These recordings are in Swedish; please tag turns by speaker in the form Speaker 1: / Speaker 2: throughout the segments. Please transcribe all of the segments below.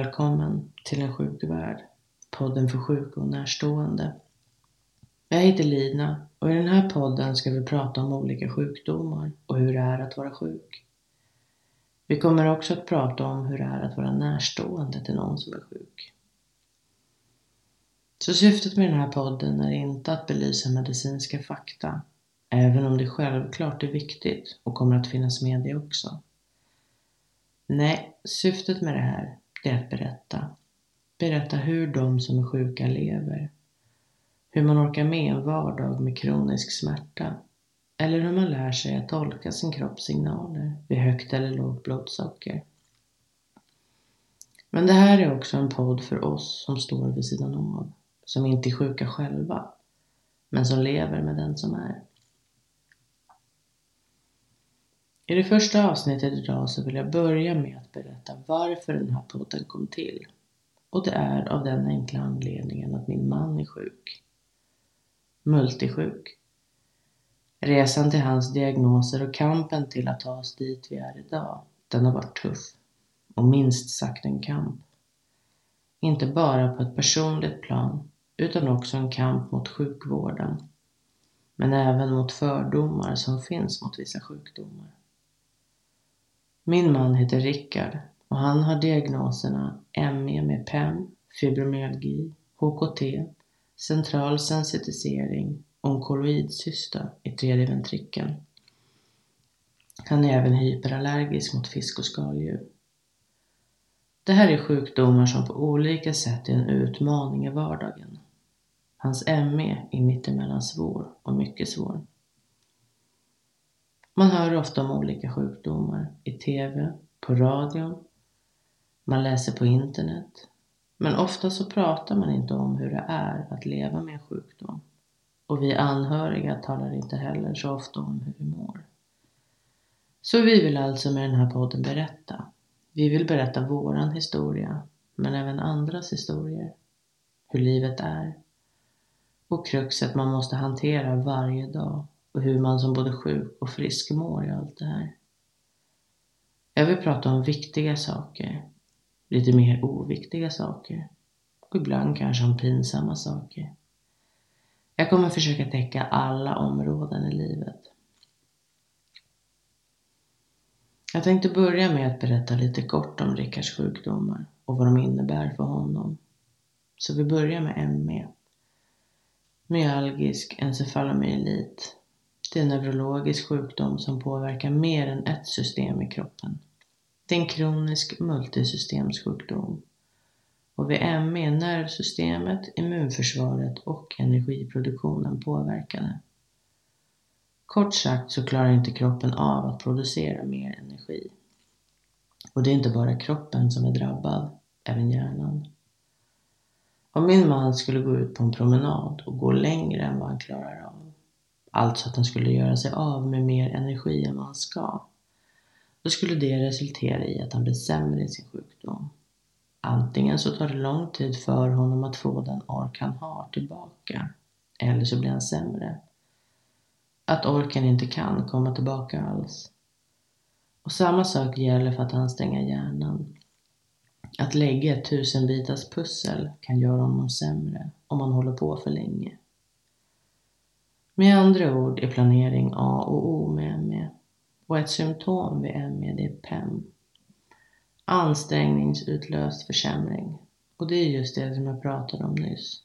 Speaker 1: Välkommen till En sjuk värld, podden för sjuka och närstående. Jag heter Lina och i den här podden ska vi prata om olika sjukdomar och hur det är att vara sjuk. Vi kommer också att prata om hur det är att vara närstående till någon som är sjuk. Så syftet med den här podden är inte att belysa medicinska fakta, även om det självklart är viktigt och kommer att finnas med det också. Nej, syftet med det här det är att berätta. Berätta hur de som är sjuka lever. Hur man orkar med en vardag med kronisk smärta. Eller hur man lär sig att tolka sin kropps signaler vid högt eller lågt blodsocker. Men det här är också en podd för oss som står vid sidan av. Som inte är sjuka själva, men som lever med den som är. I det första avsnittet idag så vill jag börja med att berätta varför den här podden kom till. Och det är av den enkla anledningen att min man är sjuk. Multisjuk. Resan till hans diagnoser och kampen till att ta oss dit vi är idag, den har varit tuff. Och minst sagt en kamp. Inte bara på ett personligt plan, utan också en kamp mot sjukvården. Men även mot fördomar som finns mot vissa sjukdomar. Min man heter Rickard och han har diagnoserna ME med PEM, fibromyalgi, HKT, central sensitisering och onkoloidcysta i tredje ventrikeln. Han är även hyperallergisk mot fisk och skaldjur. Det här är sjukdomar som på olika sätt är en utmaning i vardagen. Hans ME är mittemellan svår och mycket svår. Man hör ofta om olika sjukdomar i TV, på radion, man läser på internet. Men ofta så pratar man inte om hur det är att leva med en sjukdom. Och vi anhöriga talar inte heller så ofta om hur vi mår. Så vi vill alltså med den här podden berätta. Vi vill berätta våran historia, men även andras historier. Hur livet är. Och kruxet man måste hantera varje dag och hur man som både sjuk och frisk mår i allt det här. Jag vill prata om viktiga saker, lite mer oviktiga saker och ibland kanske om pinsamma saker. Jag kommer försöka täcka alla områden i livet. Jag tänkte börja med att berätta lite kort om Rickards sjukdomar och vad de innebär för honom. Så vi börjar med ME. Myalgisk encefalomyelit det är en neurologisk sjukdom som påverkar mer än ett system i kroppen. Det är en kronisk multisystemsjukdom. Och vid ME är nervsystemet, immunförsvaret och energiproduktionen påverkade. Kort sagt så klarar inte kroppen av att producera mer energi. Och det är inte bara kroppen som är drabbad, även hjärnan. Om min man skulle gå ut på en promenad och gå längre än vad han klarar av alltså att han skulle göra sig av med mer energi än vad han ska, då skulle det resultera i att han blir sämre i sin sjukdom. Antingen så tar det lång tid för honom att få den ork han har tillbaka, eller så blir han sämre. Att orken inte kan komma tillbaka alls. Och samma sak gäller för att anstränga hjärnan. Att lägga ett tusenbitars pussel kan göra honom sämre om man håller på för länge. Med andra ord är planering A och O med ME och ett symptom vid ME det är PEM. Ansträngningsutlöst försämring. Och det är just det som jag pratade om nyss.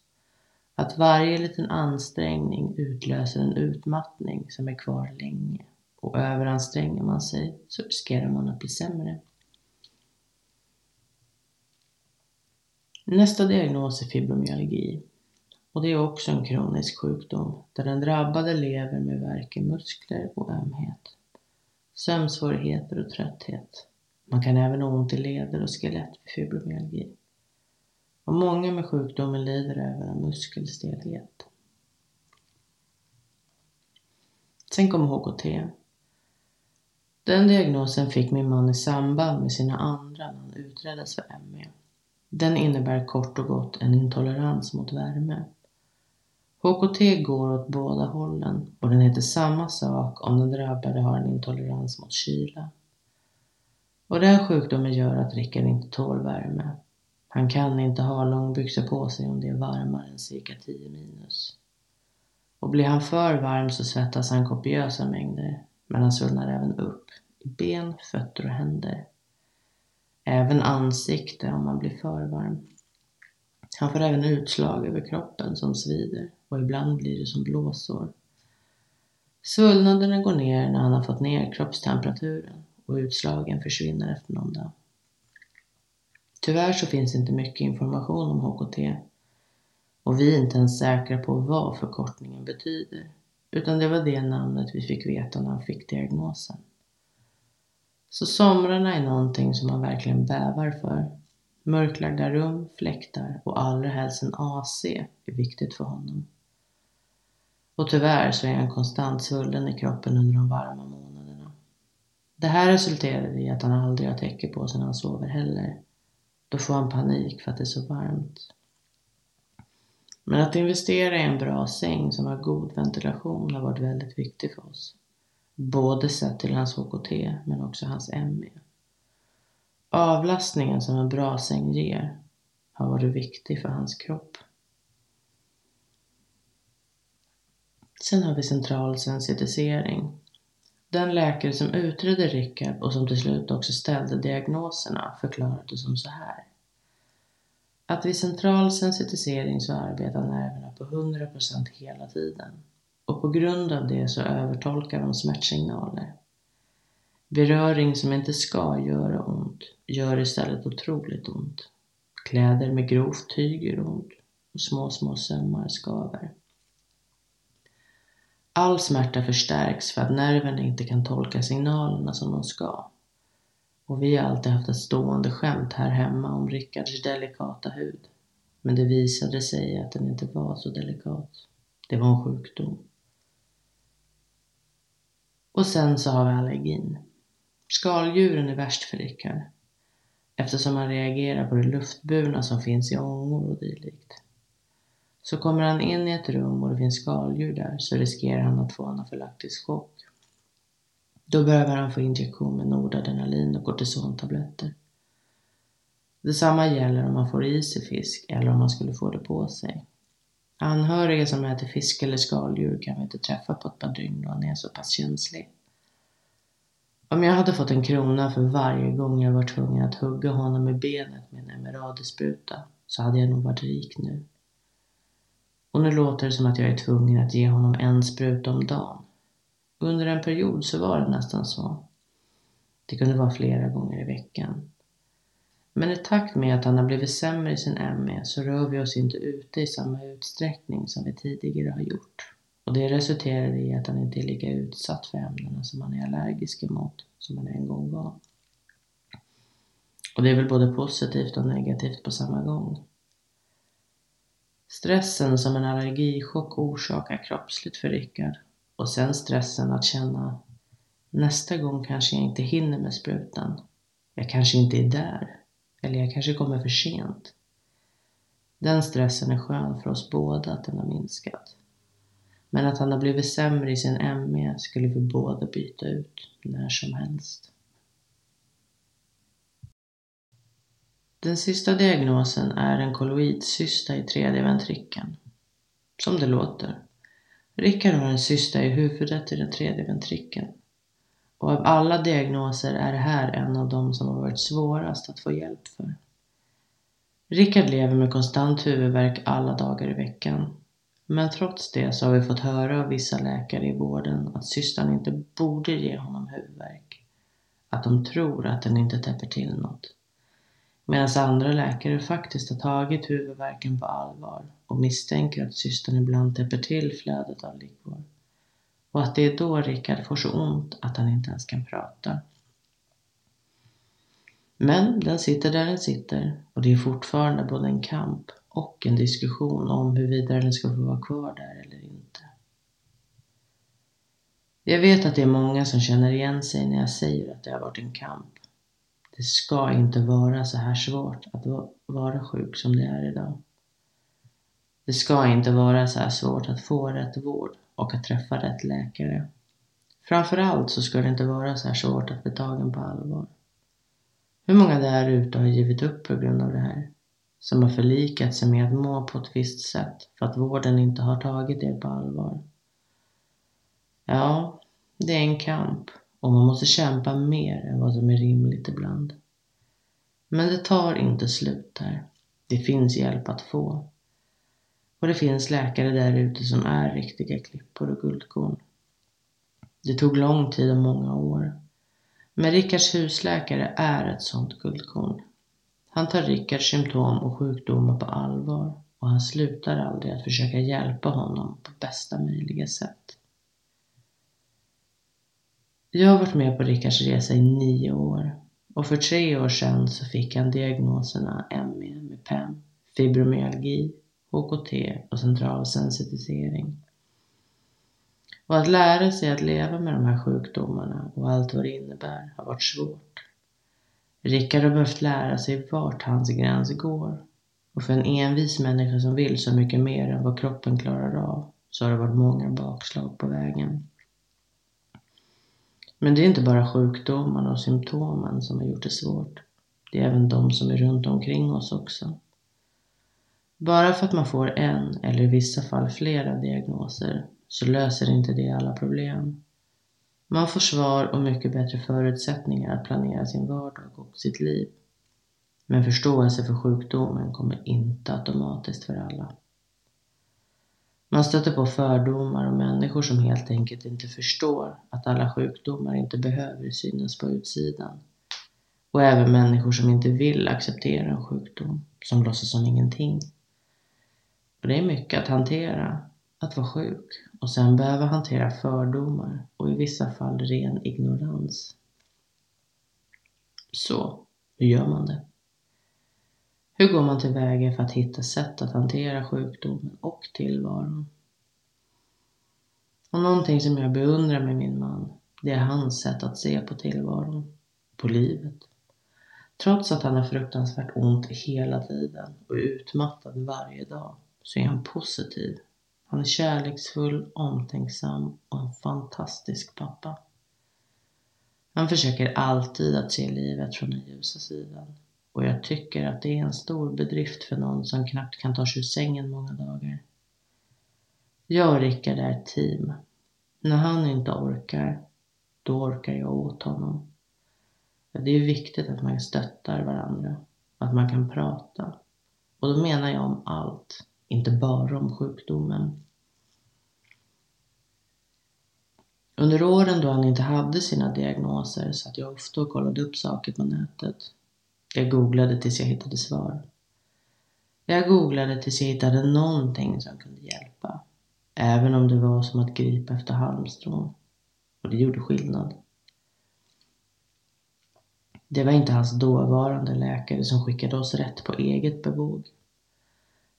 Speaker 1: Att varje liten ansträngning utlöser en utmattning som är kvar länge. Och överanstränger man sig så riskerar man att bli sämre. Nästa diagnos är fibromyalgi. Och det är också en kronisk sjukdom där den drabbade lever med värk i muskler och ömhet, sömnsvårigheter och trötthet. Man kan även ha ont i leder och skelett vid fibromyalgi. Och många med sjukdomen lider även av muskelstelhet. Sen kom HKT. Den diagnosen fick min man i samband med sina andra när han utreddes för ME. Den innebär kort och gott en intolerans mot värme. HKT går åt båda hållen och den heter samma sak om den drabbade har en intolerans mot kyla. Och den sjukdomen gör att Rickard inte tål värme. Han kan inte ha långbyxor på sig om det är varmare än cirka 10 minus. Och blir han för varm så svettas han kopiösa mängder, men han svullnar även upp i ben, fötter och händer. Även ansikte om han blir för varm. Han får även utslag över kroppen som svider och ibland blir det som blåsor. Svullnaderna går ner när han har fått ner kroppstemperaturen och utslagen försvinner efter någon dag. Tyvärr så finns inte mycket information om HKT och vi är inte ens säkra på vad förkortningen betyder, utan det var det namnet vi fick veta när han fick diagnosen. Så somrarna är någonting som man verkligen bävar för. Mörklagda rum, fläktar och allra helst en AC är viktigt för honom. Och tyvärr så är han konstant svullen i kroppen under de varma månaderna. Det här resulterar i att han aldrig har täcke på sig när han sover heller. Då får han panik för att det är så varmt. Men att investera i en bra säng som har god ventilation har varit väldigt viktigt för oss. Både sett till hans HKT men också hans ME. Avlastningen som en bra säng ger har varit viktig för hans kropp. Sen har vi central sensitisering. Den läkare som utredde Rickard och som till slut också ställde diagnoserna förklarade som så här. Att vid central sensitisering så arbetar nerverna på 100% hela tiden och på grund av det så övertolkar de smärtsignaler. Beröring som inte ska göra ont gör istället otroligt ont. Kläder med grovt tyg gör ont och små, små sömmar skaver. All smärta förstärks för att nerverna inte kan tolka signalerna som de ska. Och vi har alltid haft ett stående skämt här hemma om Rickards delikata hud. Men det visade sig att den inte var så delikat. Det var en sjukdom. Och sen så har vi allergin. Skaldjuren är värst för Rickard. Eftersom han reagerar på det luftburna som finns i ångor och dylikt. Så kommer han in i ett rum och det finns skaldjur där så riskerar han att få anafylaktisk chock. Då behöver han få injektion med nordadrenalin och kortisontabletter. Detsamma gäller om man får i sig fisk eller om man skulle få det på sig. Anhöriga som äter fisk eller skaldjur kan vi inte träffa på ett par dygn då han är så pass känslig. Om jag hade fått en krona för varje gång jag var tvungen att hugga honom i benet med en emeradespruta så hade jag nog varit rik nu. Och nu låter det som att jag är tvungen att ge honom en spruta om dagen. Under en period så var det nästan så. Det kunde vara flera gånger i veckan. Men i takt med att han har blivit sämre i sin ME så rör vi oss inte ute i samma utsträckning som vi tidigare har gjort. Och det resulterar i att han inte är lika utsatt för ämnena som han är allergisk emot som han en gång var. Och det är väl både positivt och negativt på samma gång. Stressen som en allergichock orsakar kroppsligt för Rickard och sen stressen att känna nästa gång kanske jag inte hinner med sprutan. Jag kanske inte är där. Eller jag kanske kommer för sent. Den stressen är skön för oss båda att den har minskat. Men att han har blivit sämre i sin ME skulle vi båda byta ut när som helst. Den sista diagnosen är en koloidcysta i tredje ventrikeln. Som det låter. Rickard har en cysta i huvudet i den tredje ventrikeln. Och av alla diagnoser är det här en av de som har varit svårast att få hjälp för. Rickard lever med konstant huvudvärk alla dagar i veckan. Men trots det så har vi fått höra av vissa läkare i vården att cystan inte borde ge honom huvudvärk. Att de tror att den inte täpper till något. Medan andra läkare faktiskt har tagit huvudvärken på allvar och misstänker att cystan ibland täpper till flödet av likvår. Och att det är då Rickard får så ont att han inte ens kan prata. Men den sitter där den sitter och det är fortfarande både en kamp och en diskussion om huruvida den ska få vara kvar där eller inte. Jag vet att det är många som känner igen sig när jag säger att det har varit en kamp. Det ska inte vara så här svårt att vara sjuk som det är idag. Det ska inte vara så här svårt att få rätt vård och att träffa rätt läkare. Framförallt så ska det inte vara så här svårt att bli tagen på allvar. Hur många där ute har givit upp på grund av det här? Som har förlikat sig med att må på ett visst sätt för att vården inte har tagit er på allvar. Ja, det är en kamp och man måste kämpa mer än vad som är rimligt ibland. Men det tar inte slut där. Det finns hjälp att få. Och det finns läkare där ute som är riktiga klippor och guldkorn. Det tog lång tid och många år. Men Rickards husläkare är ett sånt guldkorn. Han tar Rickards symptom och sjukdomar på allvar och han slutar aldrig att försöka hjälpa honom på bästa möjliga sätt. Jag har varit med på Rickards resa i nio år och för tre år sedan så fick han diagnoserna ME med PEM, fibromyalgi, HKT och central sensitisering. Och att lära sig att leva med de här sjukdomarna och allt vad det innebär har varit svårt. Rickard har behövt lära sig vart hans gräns går. Och för en envis människa som vill så mycket mer än vad kroppen klarar av så har det varit många bakslag på vägen. Men det är inte bara sjukdomarna och symptomen som har gjort det svårt. Det är även de som är runt omkring oss också. Bara för att man får en eller i vissa fall flera diagnoser så löser inte det alla problem. Man får svar och mycket bättre förutsättningar att planera sin vardag och sitt liv. Men förståelse för sjukdomen kommer inte automatiskt för alla. Man stöter på fördomar och människor som helt enkelt inte förstår att alla sjukdomar inte behöver synas på utsidan. Och även människor som inte vill acceptera en sjukdom, som låtsas som ingenting. Och det är mycket att hantera, att vara sjuk och sen behöva hantera fördomar och i vissa fall ren ignorans. Så, hur gör man det? Hur går man tillväga för att hitta sätt att hantera sjukdomen och tillvaron? Och någonting som jag beundrar med min man, det är hans sätt att se på tillvaron, på livet. Trots att han har fruktansvärt ont hela tiden och är utmattad varje dag, så är han positiv. Han är kärleksfull, omtänksam och en fantastisk pappa. Han försöker alltid att se livet från den ljusa sidan tycker att det är en stor bedrift för någon som knappt kan ta sig ur sängen många dagar. Jag och Rickard är ett team. När han inte orkar, då orkar jag åt honom. Det är viktigt att man stöttar varandra, att man kan prata. Och då menar jag om allt, inte bara om sjukdomen. Under åren då han inte hade sina diagnoser satt jag ofta och kollade upp saker på nätet. Jag googlade tills jag hittade svar. Jag googlade tills jag hittade någonting som kunde hjälpa. Även om det var som att gripa efter halmstrån. Och det gjorde skillnad. Det var inte hans dåvarande läkare som skickade oss rätt på eget bevåg.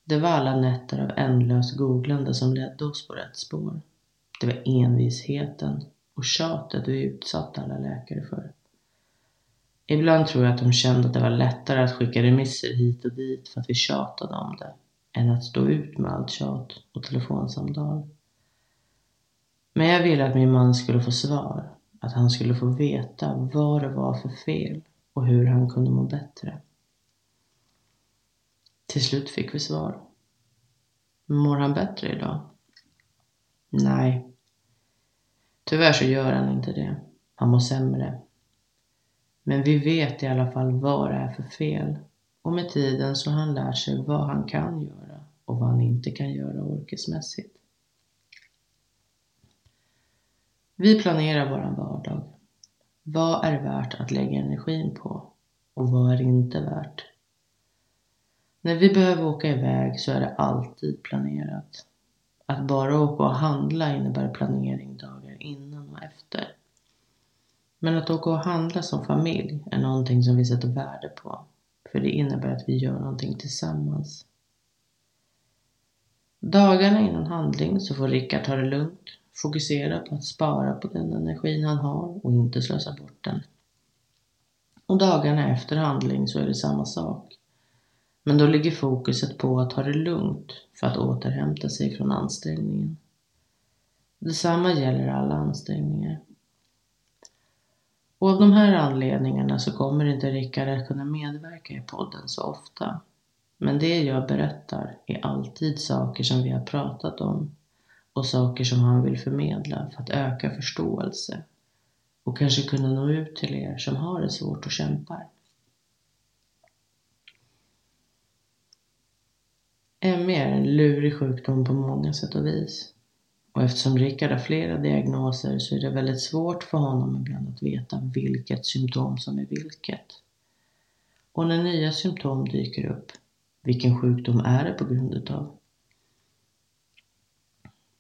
Speaker 1: Det var alla nätter av ändlöst googlande som ledde oss på rätt spår. Det var envisheten och tjatet vi utsatt alla läkare för. Ibland tror jag att de kände att det var lättare att skicka remisser hit och dit för att vi tjatade om det, än att stå ut med allt tjat och telefonsamtal. Men jag ville att min man skulle få svar, att han skulle få veta vad det var för fel och hur han kunde må bättre. Till slut fick vi svar. Mår han bättre idag? Nej. Tyvärr så gör han inte det. Han mår sämre. Men vi vet i alla fall vad det är för fel. Och med tiden så har han lärt sig vad han kan göra och vad han inte kan göra orkesmässigt. Vi planerar våran vardag. Vad är värt att lägga energin på? Och vad är inte värt? När vi behöver åka iväg så är det alltid planerat. Att bara åka och handla innebär planering dagar innan och efter. Men att åka och handla som familj är någonting som vi sätter värde på. För det innebär att vi gör någonting tillsammans. Dagarna innan handling så får Rickard ta det lugnt, fokusera på att spara på den energin han har och inte slösa bort den. Och dagarna efter handling så är det samma sak. Men då ligger fokuset på att ta det lugnt för att återhämta sig från ansträngningen. Detsamma gäller alla ansträngningar. Och av de här anledningarna så kommer inte Rickard att kunna medverka i podden så ofta. Men det jag berättar är alltid saker som vi har pratat om och saker som han vill förmedla för att öka förståelse och kanske kunna nå ut till er som har det svårt och kämpar. ME är en lurig sjukdom på många sätt och vis. Och eftersom Rickard har flera diagnoser så är det väldigt svårt för honom ibland att veta vilket symptom som är vilket. Och när nya symptom dyker upp, vilken sjukdom är det på grund utav?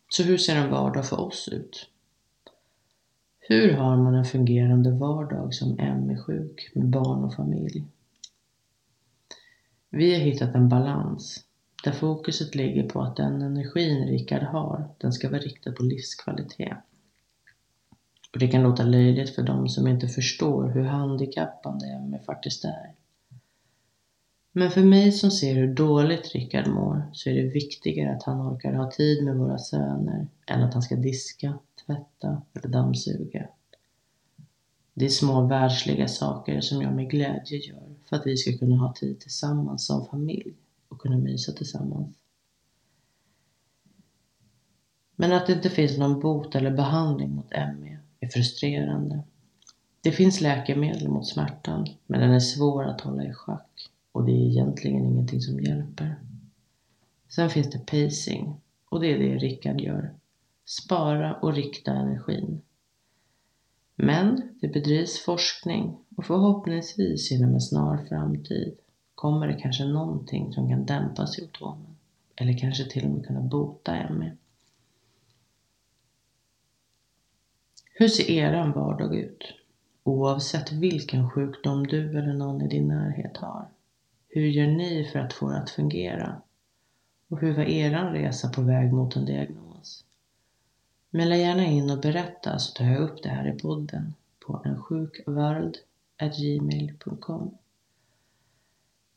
Speaker 1: Så hur ser en vardag för oss ut? Hur har man en fungerande vardag som ME-sjuk med barn och familj? Vi har hittat en balans där fokuset ligger på att den energin Rickard har, den ska vara riktad på livskvalitet. Och det kan låta löjligt för de som inte förstår hur handikappande ME faktiskt är. Men för mig som ser hur dåligt Rickard mår så är det viktigare att han orkar ha tid med våra söner än att han ska diska, tvätta eller dammsuga. Det är små världsliga saker som jag med glädje gör för att vi ska kunna ha tid tillsammans som familj och kunna mysa tillsammans. Men att det inte finns någon bot eller behandling mot ME är frustrerande. Det finns läkemedel mot smärtan, men den är svår att hålla i schack och det är egentligen ingenting som hjälper. Sen finns det pacing och det är det Rickard gör. Spara och rikta energin. Men det bedrivs forskning och förhoppningsvis inom en snar framtid kommer det kanske någonting som kan dämpa symptomen eller kanske till och med kunna bota ME. Hur ser eran vardag ut? Oavsett vilken sjukdom du eller någon i din närhet har. Hur gör ni för att få det att fungera? Och hur var eran resa på väg mot en diagnos? Mejla gärna in och berätta så tar jag upp det här i podden på ensjukvärld.gmail.com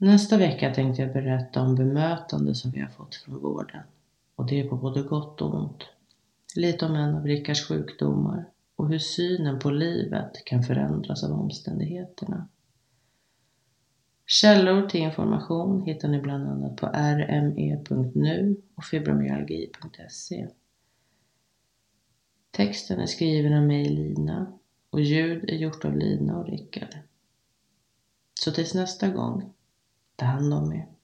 Speaker 1: Nästa vecka tänkte jag berätta om bemötande som vi har fått från vården. Och det är på både gott och ont. Lite om en av Rickards sjukdomar och hur synen på livet kan förändras av omständigheterna. Källor till information hittar ni bland annat på rme.nu och fibromyalgi.se. Texten är skriven av mig, Lina, och ljud är gjort av Lina och Rickard. Så tills nästa gång, ta hand om er.